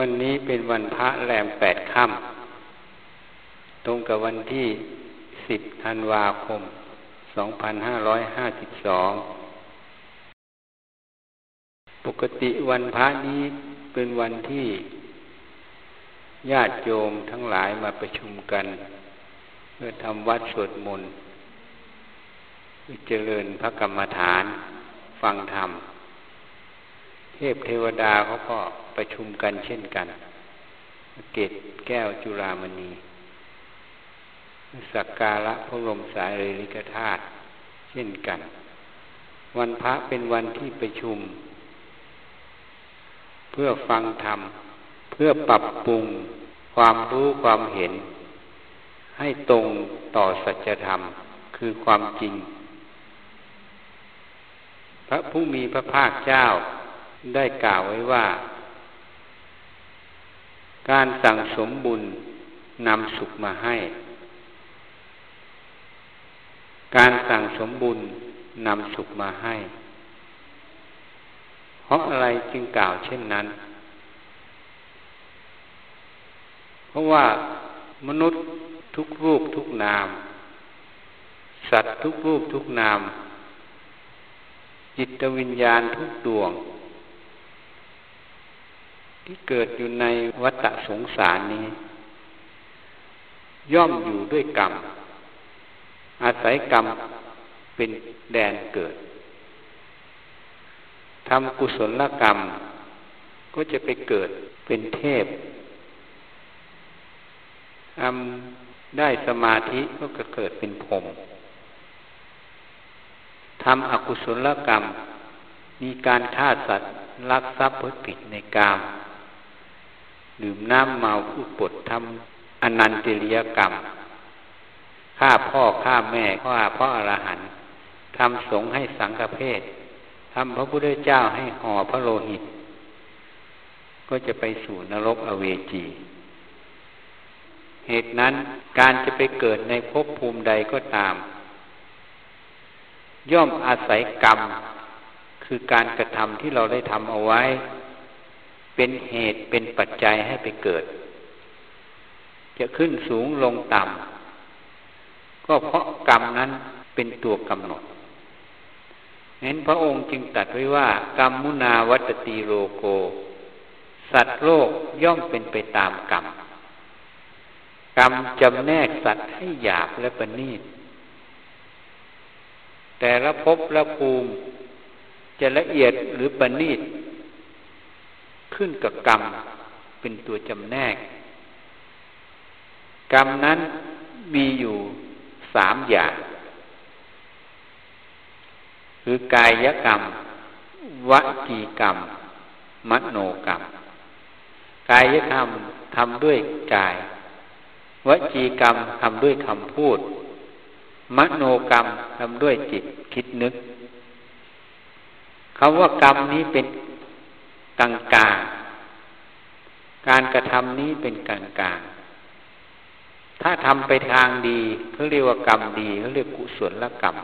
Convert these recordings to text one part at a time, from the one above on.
วันนี้เป็นวันพระแรมแปดค่ำตรงกับวันที่สิบธันวาคมสองพันห้าร้อยห้าสิบสองปกติวันพระนี้เป็นวันที่ญาติโยมทั้งหลายมาประชุมกัน เพื่อทำวัดสวดมนต์เจริญพระกรรมฐาน ฟังธรรม เทพเทวดาเขาก็ประชุมกันเช่นกัน เกตแก้วจุรามณี สักการะพระลมสายเรลิกธาตุเช่นกัน วันพระเป็นวันที่ประชุม เพื่อฟังธรรม เพื่อปรับปรุงความรู้ความเห็น ให้ตรงต่อสัจธรรมคือความจริง พระผู้มีพระภาคเจ้า ได้กล่าวไว้ว่า การสั่งสมบุญนำสุขมาให้ การสั่งสมบุญนำสุขมาให้ เพราะอะไรจึงกล่าวเช่นนั้น เพราะว่ามนุษย์ทุกรูปทุกนาม สัตว์ทุกรูปทุกนาม จิตวิญญาณทุกดวง ที่เกิดอยู่ในวัฏสงสารนี้ ย่อมอยู่ด้วยกรรม อาศัยกรรมเป็นแดนเกิดทำกุศลกรรม ก็จะไปเกิดเป็นเทพทำได้สมาธิก็จะเกิดเป็นพรหมทำอกุศลกรรม มีการฆ่าสัตว์ลักทรัพย์ผิดผิดในกาม ดื่มน้ำเมาผู้ปดทำอนันติริยกรรมฆ่าพ่อฆ่าแม่ฆ่าพ่ออรหันต์ทำสงให้สังฆเพศทำพระพุทธเจ้าให้ห่อพระโลหิต ก็จะไปสู่นรกอเวจี เหตุนั้นการจะไปเกิดในภพภูมิใดก็ตาม ย่อมอาศัยกรรม คือการกระทำที่เราได้ทำเอาไว้ เป็นเหตุเป็นปัจจัยให้ไปเกิด จะขึ้นสูงลงต่ำก็เพราะกรรมนั้นเป็นตัวกำหนดเห็นพระองค์จึงตัดไว้ว่ากรรมมุนาวัตตีโลโก สัตว์โลกย่อมเป็นไปตามกรรม กรรมจำแนกสัตว์ให้หยาบและประณีต แต่ละภพละภูมิจะละเอียดหรือประณีต ขึ้นกับกรรมเป็นตัวจำแนก กรรมนั้นมีอยู่สามอย่าง คือกายกรรม วจีกรรม มโนกรรม กายกรรมทำด้วยกายวจีกรรมทำด้วยคำพูด มโนกรรมทำด้วยจิตคิดนึกคำว่ากรรมนี้เป็น กลางกลางการกระทำนี้เป็นกลางกลางถ้าทำไปทางดีเขาเรียกว่ากรรมดีเขาเรียกกุศลกรรม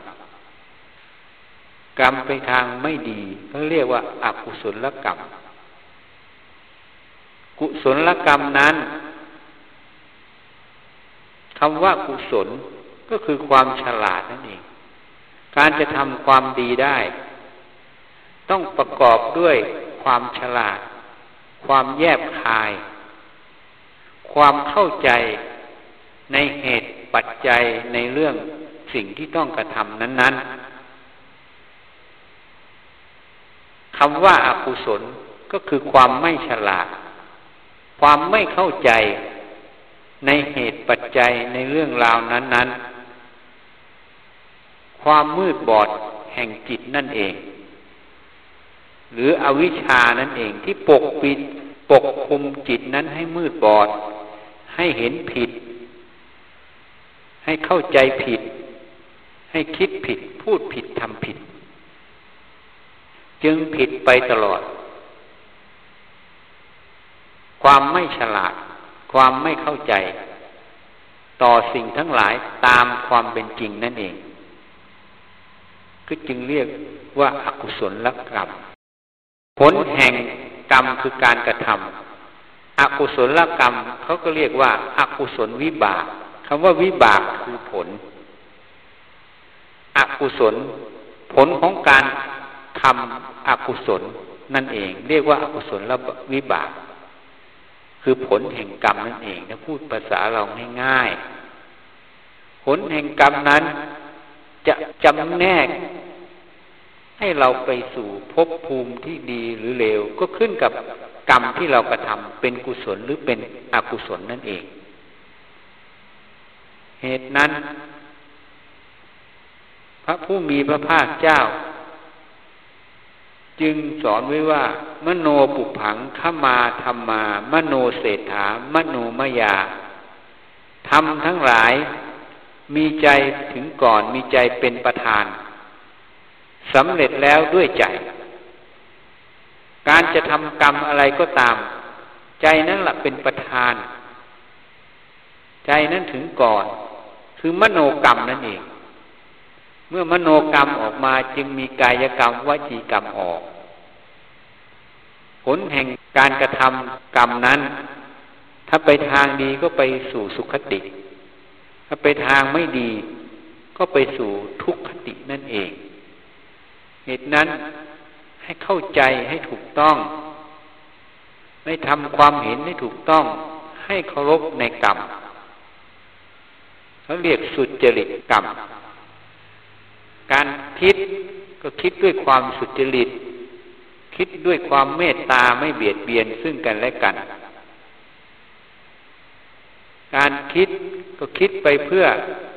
กรรมไปทางไม่ดีเขาเรียกว่าอกุศลกรรม กุศลกรรมนั้นคำว่ากุศลก็คือความฉลาดนั่นเอง การจะทำความดีได้ ต้องประกอบด้วย ความฉลาด ความแยบคาย ความเข้าใจในเหตุปัจจัยในเรื่องสิ่งที่ต้องกระทำนั้นๆคำว่าอากุศลก็คือความไม่ฉลาด ความไม่เข้าใจในเหตุปัจจัยในเรื่องราวนั้น ๆ ความมืดบอดแห่งจิตนั่นเอง หรืออวิชชานั่นเอง ที่ปกปิดปกคุมจิตนั้นให้มืดบอด ให้เห็นผิด ให้เข้าใจผิด ให้คิดผิด พูดผิดทำผิด จึงผิดไปตลอด ความไม่ฉลาด ความไม่เข้าใจ ต่อสิ่งทั้งหลายตามความเป็นจริงนั่นเอง ก็จึงเรียกว่าอากุศลกรรม ผลแห่งกรรมคือการกระทอกุศลกรรมเขาก็เรียกว่าอากุศลวิบากคำว่าวิบากคือผล อกุศล ผลของการทำอกุศลนั่นเอง เรียกว่าอากุศลวิบาก คือผลแห่งกรรมนั่นเองถ้าพูดภาษาเราง่ายๆผลแห่งกรรมนั้น จะจำแนก ให้เราไปสู่ภพภูมิที่ดีหรือเลว ก็ขึ้นกับกรรมที่เรากระทำเป็นกุศลหรือเป็นอกุศลนั่นเอง เหตุนั้น พระผู้มีพระภาคเจ้า จึงสอนไว้ว่า มโนปุผังขมาธรรมา มโนเศรษฐามโนมยาทำทั้งหลายมีใจถึงก่อนมีใจเป็นประธาน สำเร็จแล้วด้วยใจ การจะทำกรรมอะไรก็ตาม ใจนั่นแหละเป็นประธาน ใจนั้นถึงก่อน คือมโนกรรมนั่นเอง เมื่อมโนกรรมออกมาจึงมีกายกรรมวจีกรรมออก ผลแห่งการกระทำกรรมนั้น ถ้าไปทางดีก็ไปสู่สุขติ ถ้าไปทางไม่ดีก็ไปสู่ทุกขตินั่นเอง เหตุนั้นให้เข้าใจให้ถูกต้อง ไม่ทำความเห็นให้ถูกต้อง ให้เคารพในกรรมเขาเรียกสุจริตกรรม การคิดก็คิดด้วยความสุจริต คิดด้วยความเมตตาไม่เบียดเบียนซึ่งกันและกัน การคิดก็คิดไปเพื่อ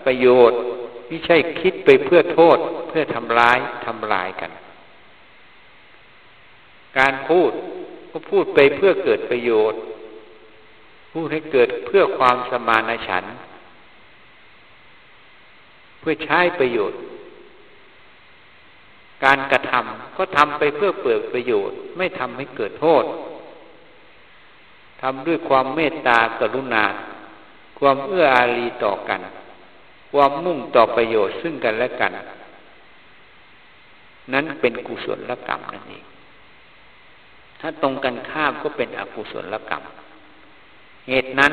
ประโยชน์ ไม่ใช่คิดไปเพื่อโทษ เพื่อทำร้ายทำลายกัน การพูดก็พูดไปเพื่อเกิดประโยชน์ พูดให้เกิดเพื่อความสมานฉันท์เพื่อใช้ประโยชน์ การกระทำก็ทำไปเพื่อเปิดประโยชน์ ไม่ทำให้เกิดโทษทำด้วยความเมตตากรุณา ความเอื้ออารีต่อกัน ความมุ่งต่อประโยชน์ซึ่งกันและกัน นั้นเป็นกุศลกรรมนั่นเองถ้าตรงกันข้ามก็เป็นอกุศลกรรม เหตุนั้น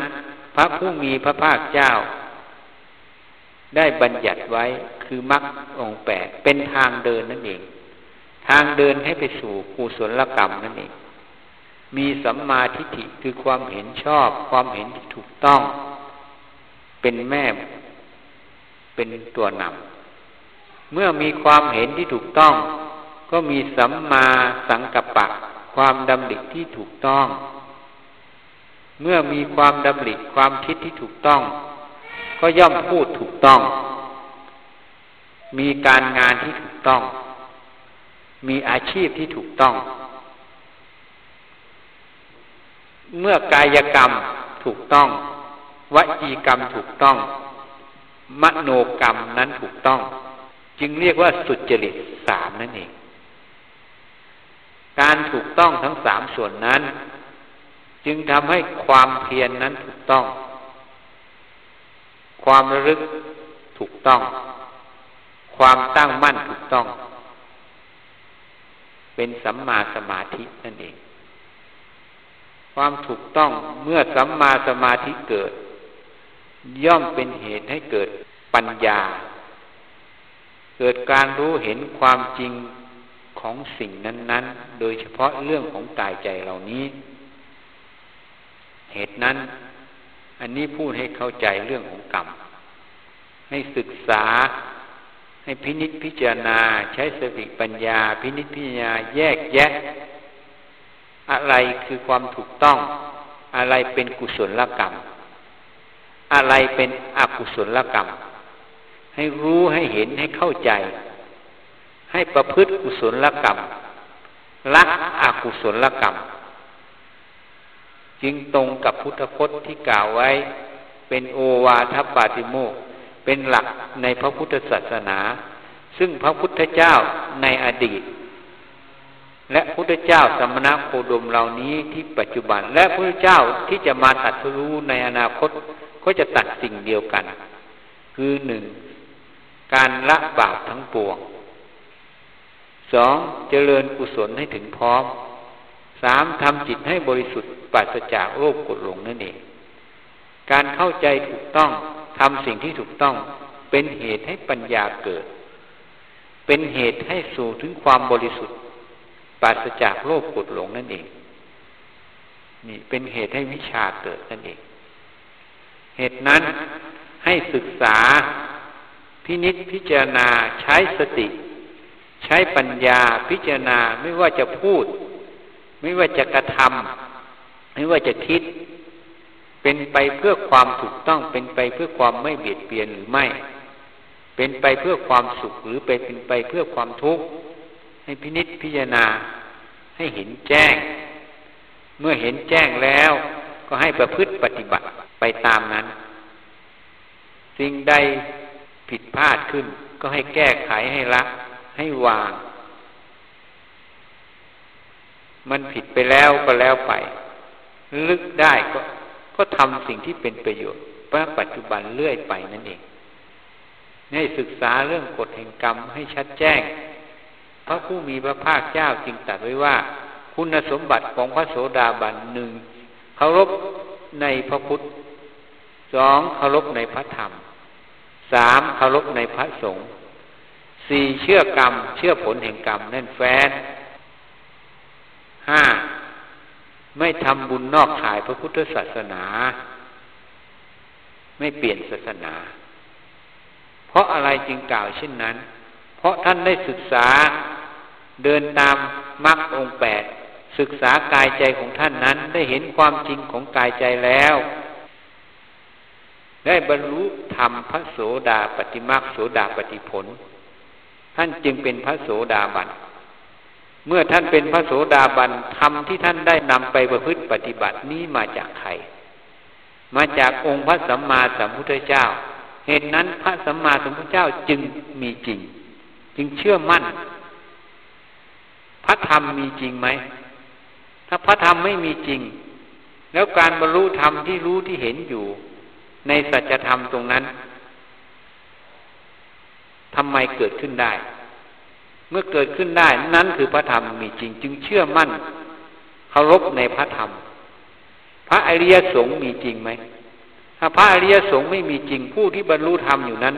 พระผู้มีพระภาคเจ้า ได้บัญญัติไว้คือมรรคองแปดเป็นทางเดินนั่นเอง ทางเดินให้ไปสู่กุศลกรรมนั่นเอง มีสัมมาทิฏฐิคือความเห็นชอบ ความเห็นที่ถูกต้อง เป็นแม่ เป็นตัวนำเมื่อมีความเห็นที่ถูกต้อง ก็มีสัมมาสังกัปปะ ความดำริที่ถูกต้อง เมื่อมีความดำริความคิดที่ถูกต้อง ก็ย่อมพูดถูกต้อง มีการงานที่ถูกต้อง มีอาชีพที่ถูกต้อง เมื่อกายกรรมถูกต้องวจีกรรมถูกต้อง มโนกรรมนั้นถูกต้อง จึงเรียกว่าสุจริตสามนั่นเอง การถูกต้องทั้งสามส่วนนั้น จึงทำให้ความเพียรนนั้นถูกต้อง ความระลึกถูกต้อง ความตั้งมั่นถูกต้อง เป็นสัมมาสมาธินั่นเอง ความถูกต้องเมื่อสัมมาสมาธิเกิด ย่อมเป็นเหตุให้เกิดปัญญา เกิดการรู้เห็นความจริงของสิ่งนั้น ๆ โดยเฉพาะเรื่องของกายใจเหล่านี้ เหตุนั้น อันนี้พูดให้เข้าใจเรื่องของกรรม ให้ศึกษา ให้พินิจพิจารณา ใช้สติปัญญา พินิจพิจารณาแยกแยะ อะไรคือความถูกต้อง อะไรเป็นกุศลกรรม อะไรเป็นอกุศลกรรม ให้รู้ให้เห็นให้เข้าใจ ให้ประพฤติกุศลกรรมละอกุศลกรรม จึงตรงกับพุทธพจน์ที่กล่าวไว้ เป็นโอวาทปาติโมกเป็นหลักในพระพุทธศาสนา ซึ่งพระพุทธเจ้าในอดีต และพุทธเจ้าสมณะโคดมเหล่านี้ที่ปัจจุบัน และพระเจ้าที่จะมาตัดรู้ในอนาคต ก็จะตัดสิ่งเดียวกัน คือหนึ่งการละบาปทั้งปวงสองเจริญกุศลให้ถึงพร้อมสามทำจิตให้บริสุทธิ์ปราศจากโลภกดหลงนั่นเอง การเข้าใจถูกต้องทำสิ่งที่ถูกต้องเป็นเหตุให้ปัญญาเกิด เป็นเหตุให้สู่ถึงความบริสุทธิ์ปราศจากโลภกดหลงนั่นเองนี่เป็นเหตุให้วิชาเกิดนั่นเอง เหตุนั้นให้ศึกษา พินิษพิจารณาใช้สติ ใช้ปัญญาพิจารณาไม่ว่าจะพูด ไม่ว่าจะกระทำไม่ว่าจะคิด เป็นไปเพื่อความถูกต้องเป็นไปเพื่อความไม่เบียดเบียนหรือไม่ เป็นไปเพื่อความสุขหรือเป็นไปเพื่อความทุกข์ให้พินิษพิจารณาให้เห็นแจ้ง เมื่อเห็นแจ้งแล้วก็ให้ประพฤติปฏิบัติ ไปตามนั้น สิ่งใดผิดพลาดขึ้น ก็ให้แก้ไขให้ละให้วาง มันผิดไปแล้วก็แล้วไป ลึกได้ก็ก็ทำสิ่งที่เป็นประโยชน์เพื่อปัจจุบันเรื่อยไปนั่นเองให้ศึกษาเรื่องกฎแห่งกรรมให้ชัดแจ้ง พระผู้มีพระภาคเจ้าจึงตรัสไว้ว่า คุณสมบัติของพระโสดาบันหนึ่งเคารพในพระพุทธ สองเคารพในพระธรรมสามเคารพในพระสงฆ์สี่เชื่อกรรม เชื่อผลแห่งกรรมนั่นแฟนห้าไม่ทำบุญนอกขายพระพุทธศาสนา ไม่เปลี่ยนศาสนา เพราะอะไรจึงกล่าวเช่นนั้น เพราะท่านได้ศึกษาเดินตามมรรคองแปดศึกษากายใจของท่านนั้นได้เห็นความจริงของกายใจแล้ว ได้บรรลุธรรมพระโสดาปฏิมาโสดาปฏิผล ท่านจึงเป็นพระโสดาบัน เมื่อท่านเป็นพระโสดาบันธรรมที่ท่านได้นำไปประพฤติปฏิบัตินี้มาจากใคร มาจากองค์พระสัมมาสัมพุทธเจ้า เหตุนั้นพระสัมมาสัมพุทธเจ้าจึงมีจริง จึงเชื่อมั่น พระธรรมมีจริงไหม ถ้าพระธรรมไม่มีจริง แล้วการบรรลุธรรมที่รู้ที่เห็นอยู่ ในสัจธรรมตรงนั้นทำไมเกิดขึ้นได้ เมื่อเกิดขึ้นได้ นั้นคือพระธรรมมีจริง จึงเชื่อมั่นเคารพในพระธรรม พระอริยสงฆ์มีจริงไหมถ้าพระอริยสงฆ์ไม่มีจริงผู้ที่บรรลุธรรมอยู่นั้น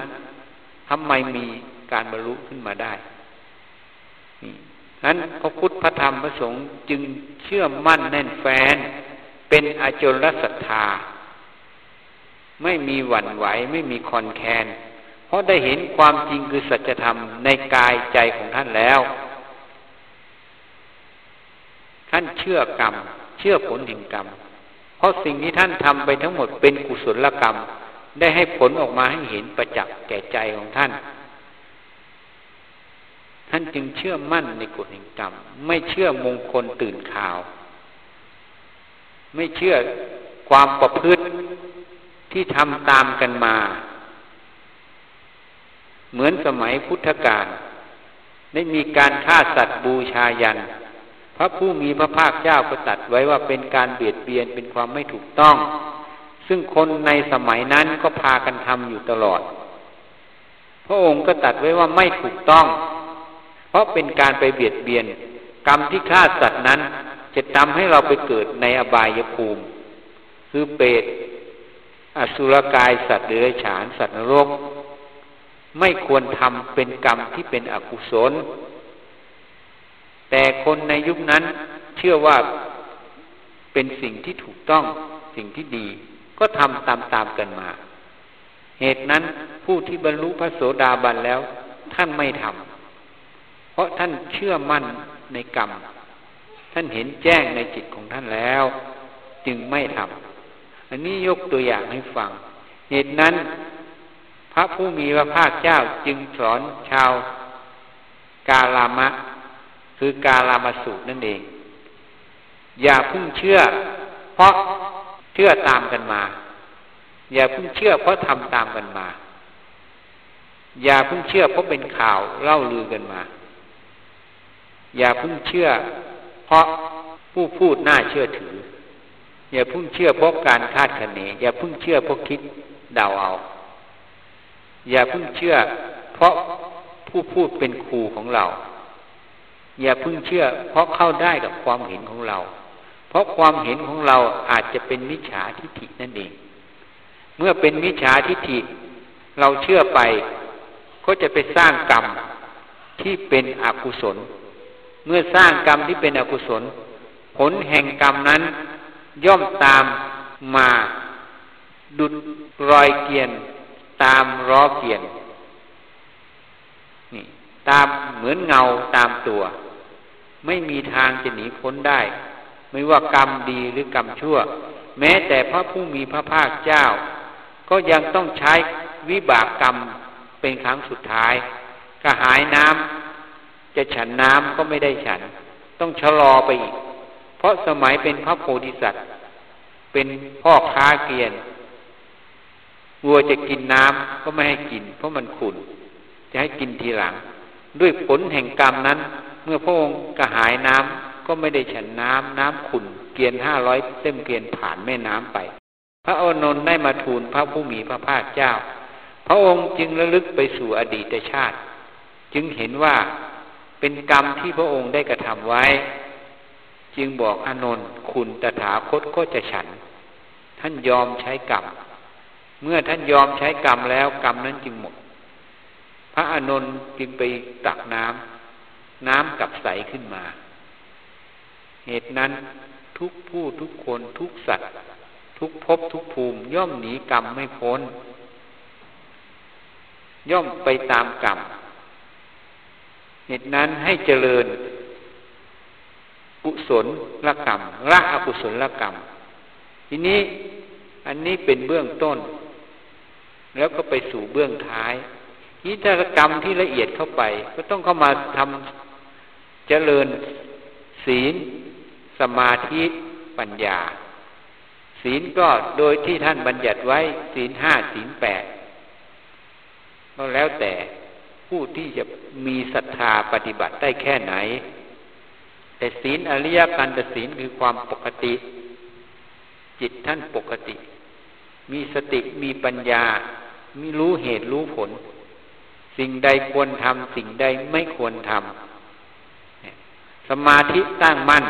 ทำไมมีการบรรลุขึ้นมาได้นี่นั้นพระพุทธพระธรรมพระสงฆ์จึงเชื่อมั่นแน่นแฟนเป็นอจลศรัทธา ไม่มีหวั่นไหว ไม่มีคอนแคน เพราะได้เห็นความจริงคือสัจธรรมในกายใจของท่านแล้ว ท่านเชื่อกรรม เชื่อผลแห่งกรรม เพราะสิ่งที่ท่านทำไปทั้งหมดเป็นกุศลกรรม ได้ให้ผลออกมาให้เห็นประจักษ์แก่ใจของท่าน ท่านจึงเชื่อมั่นในกฎแห่งกรรม ไม่เชื่อมงคลตื่นข่าว ไม่เชื่อความประพฤติ ที่ทำตามกันมา เหมือนสมัยพุทธกาลได้มีการฆ่าสัตว์บูชายัน พระผู้มีพระภาคเจ้าก็ตัดไว้ว่าเป็นการเบียดเบียนเป็นความไม่ถูกต้อง ซึ่งคนในสมัยนั้นก็พากันทำอยู่ตลอด พระองค์ก็ตัดไว้ว่าไม่ถูกต้อง เพราะเป็นการไปเบียดเบียน กรรมที่ฆ่าสัตว์นั้นจะทำให้เราไปเกิดในอบายภูมิ คือเปรต อสุรกายสัตว์เดรัจฉานสัตว์นรก ไม่ควรทำเป็นกรรมที่เป็นอกุศล แต่คนในยุคนั้นเชื่อว่าเป็นสิ่งที่ถูกต้องสิ่งที่ดี ก็ทำตามๆกันมา เหตุนั้นผู้ที่บรรลุพระโสดาบันแล้ว ท่านไม่ทำเพราะท่านเชื่อมั่นในกรรม ท่านเห็นแจ้งในจิตของท่านแล้ว จึงไม่ทำ อันนี้ยกตัวอย่างให้ฟัง เหตุนั้น พระผู้มีพระภาคเจ้าจึงสอนชาวกาลามะ คือกาลามาสูตรนั่นเอง อย่าพึ่งเชื่อ เพราะเชื่อตามกันมา อย่าพึ่งเชื่อ เพราะทำตามกันมา อย่าพึ่งเชื่อ เพราะเป็นข่าวเล่าลือกันมา อย่าพึ่งเชื่อ เพราะผู้พูดน่าเชื่อถือ อย่าพึ่งเชื่อเพราะการคาดคะเนอย่าพึ่งเชื่อเพราะคิดเดาเอา อย่าพึ่งเชื่อ เพราะผู้พูดเป็นครูของเรา อย่าพึ่งเชื่อ เพราะเข้าได้กับความเห็นของเรา เพราะความเห็นของเราอาจจะเป็นมิจฉาทิฏฐินั่นเอง เมื่อเป็นมิจฉาทิฏฐิ เราเชื่อไป ก็จะไปสร้างกรรมที่เป็นอกุศล เมื่อสร้างกรรมที่เป็นอกุศล ผลแห่งกรรมนั้น ย่อมตามมา ดุดรอยเกียน ตามล้อเกียนนี่ ตามเหมือนเงาตามตัว ไม่มีทางจะหนีพ้นได้ ไม่ว่ากรรมดีหรือกรรมชั่ว แม้แต่พระผู้มีพระภาคเจ้า ก็ยังต้องใช้วิบากกรรมเป็นครั้งสุดท้ายกระหายน้ำจะฉันน้ำก็ไม่ได้ฉัน ต้องชะลอไปอีก ราะสมัยเป็นพระโพธิสัตว์ เป็นพ่อค้าเกียนวัวจะกินน้ำก็ไม่ให้กิน เพราะมันขุนจะให้กินทีหลัง ด้วยผลแห่งกรรมนั้น เมื่อพระองค์กระหายน้ำก็ไม่ได้ฉันน้ำน้ำขุนเกียนห้าร้อยเต็มเกียนผ่านแม่น้ำไป พระอานนท์ได้มาทูลพระผู้มีพระภาคเจ้า พระองค์จึงระลึกไปสู่อดีตชาติ จึงเห็นว่าเป็นกรรมที่พระองค์ได้กระทำไว้ จึงบอกอานนท์คุณตถาคตก็จะฉัน ท่านยอมใช้กรรม เมื่อท่านยอมใช้กรรมแล้วกรรมนั้นจึงหมด พระอานนท์จึงไปตักน้ำน้ำกับใสขึ้นมา เหตุนั้นทุกผู้ทุกคนทุกสัตว์ ทุกภพทุกภูมิ ย่อมหนีกรรมไม่พ้น ย่อมไปตามกรรมเหตุนั้นให้เจริญ กุศลละกรรมละอกุศลละกรรม ทีนี้อันนี้เป็นเบื้องต้น แล้วก็ไปสู่เบื้องท้ายนิทรกรรมที่ละเอียดเข้าไป ก็ต้องเข้ามาทำเจริญศีล สมาธิปัญญา ศีลก็โดยที่ท่านบัญญัติไว้ ศีลห้าศีลแปดก็แล้วแต่ผู้ที่จะมีศรัทธาปฏิบัติได้แค่ไหน แต่ศีลอริยกันตศีลคือความปกติ จิตท่านปกติ มีสติมีปัญญา มีรู้เหตุรู้ผล สิ่งใดควรทำสิ่งใดไม่ควรทำสมาธิตั้งมั่น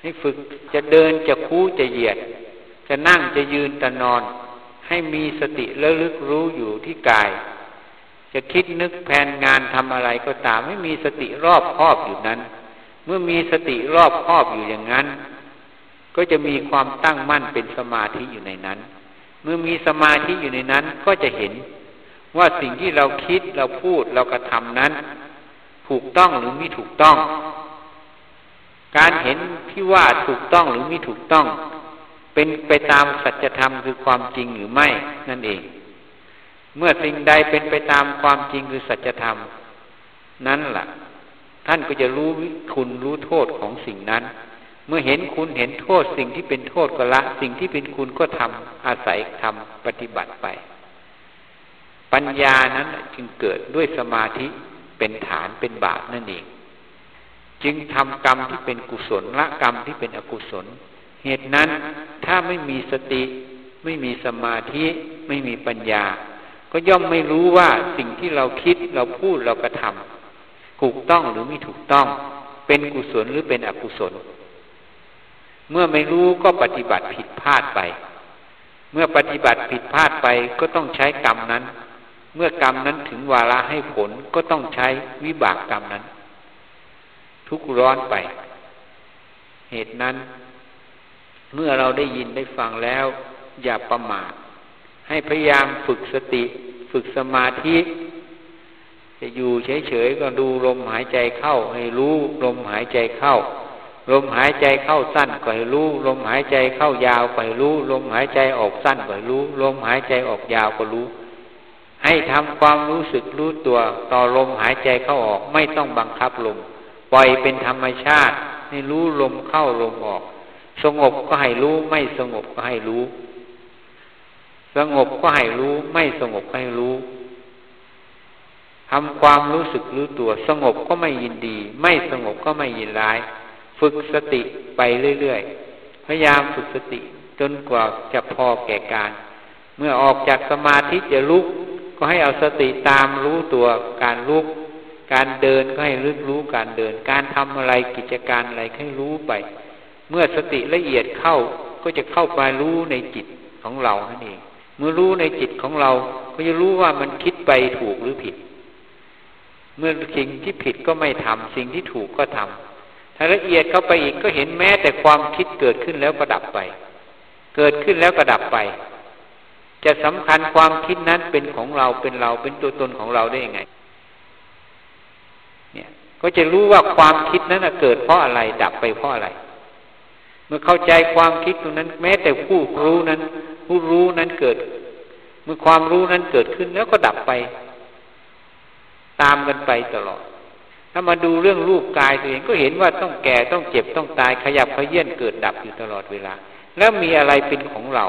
ให้ฝึกจะเดินจะคู่จะเหยียด จะนั่งจะยืนจะนอน ให้มีสติระลึกรู้อยู่ที่กาย จะคิดนึกแผนงานทำอะไรก็ตาม ให้มีสติรอบครอบอยู่นั้น เมื่อมีสติรอบครอบอยู่อย่างนั้น ก็จะมีความตั้งมั่นเป็นสมาธิอยู่ในนั้น เมื่อมีสมาธิอยู่ในนั้นก็จะเห็นว่าสิ่งที่เราคิดเราพูดเรากระทำนั้น ถูกต้องหรือไม่ถูกต้อง การเห็นที่ว่าถูกต้องหรือไม่ถูกต้อง เป็นไปตามสัจธรรมคือความจริงหรือไม่นั่นเอง เมื่อสิ่งใดเป็นไปตามความจริงคือสัจธรรม นั้นละ่ะ ท่านก็จะรู้คุณรู้โทษของสิ่งนั้น เมื่อเห็นคุณเห็นโทษสิ่งที่เป็นโทษก็ละ สิ่งที่เป็นคุณก็ทำอาศัยทำปฏิบัติไป ปัญญานั้นจึงเกิดด้วยสมาธิเป็นฐานเป็นบาทนั่นเอง จึงทำกรรมที่เป็นกุศลละกรรมที่เป็นอกุศล เหตุนั้นถ้าไม่มีสติ ไม่มีสมาธิไม่มีปัญญา ก็ย่อมไม่รู้ว่าสิ่งที่เราคิดเราพูดเรากระทำ ถูกต้องหรือไม่ถูกต้อง เป็นกุศลหรือเป็นอกุศล เมื่อไม่รู้ก็ปฏิบัติผิดพลาดไป เมื่อปฏิบัติผิดพลาดไปก็ต้องใช้กรรมนั้น เมื่อกรรมนั้นถึงวาระให้ผลก็ต้องใช้วิบากกรรมนั้น ทุกร้อนไป เหตุนั้น เมื่อเราได้ยินได้ฟังแล้ว อย่าประมาทให้พยายามฝึกสติ ฝึกสมาธิ จะอยู่เฉยๆก็ดูลมหายใจเข้า ให้รู้ลมหายใจเข้า ลมหายใจเข้าสั้นก็ให้รู้ ลมหายใจเข้ายาวก็ให้รู้ ลมหายใจออกสั้นก็ให้รู้ ลมหายใจออกยาวก็รู้ ให้ทำความรู้สึกรู้ตัว ต่อลมหายใจเข้าออกไม่ต้องบังคับลมปล่อยเป็นธรรมชาติให้รู้ลมเข้าลมออก สงบก็ให้รู้ไม่สงบก็ให้รู้ สงบก็ให้รู้ ไม่สงบก็ให้รู้ ทำความรู้สึกรู้ตัว สงบก็ไม่ยินดี ไม่สงบก็ไม่ยินร้าย ฝึกสติไปเรื่อยๆ พยายามฝึกสติจนกว่าจะพอแก่การ เมื่อออกจากสมาธิจะลุก ก็ให้เอาสติตามรู้ตัวการลุก การเดินก็ให้รู้รู้การเดิน การทำอะไรกิจการอะไรให้รู้ไป เมื่อสติละเอียดเข้าก็จะเข้าไปรู้ในจิตของเรานั่นเอง เมื่อรู้ในจิตของเรา ก็จะรู้ว่ามันคิดไปถูกหรือผิด เมื่อสิ่งที่ผิดก็ไม่ทำสิ่งที่ถูกก็ทำถ้าละเอียดเข้าไปอีกก็เห็นแม้แต่ความคิดเกิดขึ้นแล้วก็ดับไป เกิดขึ้นแล้วก็ดับไป จะสำคัญความคิดนั้นเป็นของเราเป็นเราเป็นตัวตนของเราได้ยังไง เนี่ย ก็จะรู้ว่าความคิดนั้นเกิดเพราะอะไร ดับไปเพราะอะไร เมื่อเข้าใจความคิดตรงนั้น แม้แต่ผู้รู้นั้น ผู้รู้นั้นเกิด เมื่อความรู้นั้นเกิดขึ้นแล้วก็ดับไป ตามกันไปตลอด ถ้ามาดูเรื่องรูปกายตัวเองก็เห็นว่าต้องแก่ต้องเจ็บต้องตายขยับขยื่นเกิดดับอยู่ตลอดเวลา แล้วมีอะไรเป็นของเรา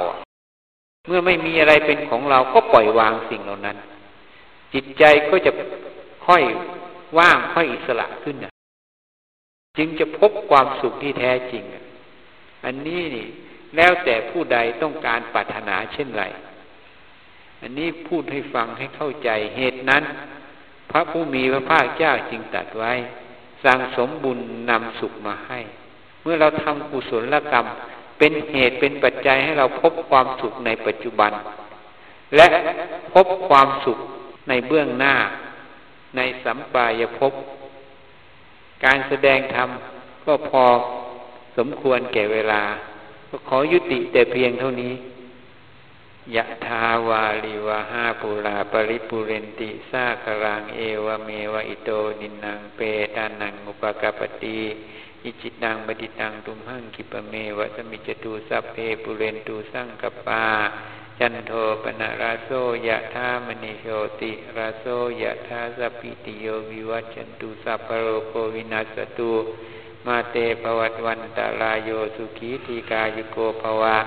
เมื่อไม่มีอะไรเป็นของเราก็ปล่อยวางสิ่งเหล่านั้น จิตใจก็จะค่อยว่างค่อยอิสระขึ้นนะจึงจะพบความสุขที่แท้จริง อันนี้นี่แล้วแต่ผู้ใดต้องการปรารถนาเช่นไร อันนี้พูดให้ฟังให้เข้าใจเหตุนั้น พระผู้มีพระภาคเจ้าจึงตัดไว้สร้างสมบุญนำสุขมาให้ เมื่อเราทำกุศลกรรม เป็นเหตุเป็นปัจจัยให้เราพบความสุขในปัจจุบัน และพบความสุขในเบื้องหน้า ในสัมปายภพการแสดงธรรมก็พอสมควรแก่เวลา ก็ขอยุติแต่เพียงเท่านี้ ยะถาวาริวะหาปูรา ปะริปูเรนติสาคะรังเอวะเมวะอิโต ทินนังเปตานังอุปะกัปปะติอิจฉิตังปัตถิตังตุมหัง ขิปปะเมวะ สะมิชฌะตุสัพเพปูเรนตุสังกัปปา จันโทปัณณะระโส ยะถา มะณิโชติระโส ยะถาสัพพีติโยวิวัชชันตุสัพพะโรโควินัสสะตุมาเตภวัตวันตาลายโยสุขีทีกายุโกภวะ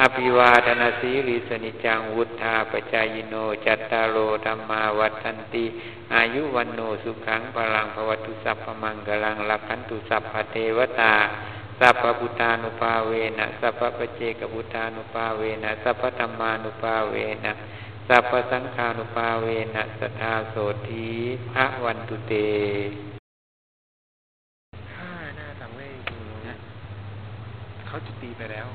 อภิวาทนาสีริสนิจังวุธาปจายโน จัตตารโอธรรมาวัฏันติ อายุวันโนสุขังพลังภวตุสัพพมังกลังลักขันตุสัพพเทวตาสัพพุทานุภาเวนะสัพพปเจกพุทธานุภาเวนะสัพพธรรมานุภาเวนะสัพพสังฆานุภาเวนะสัทธาโสธีพระวันตุเตน่าสังเวชจริงนะเขาจุตีไปแล้ว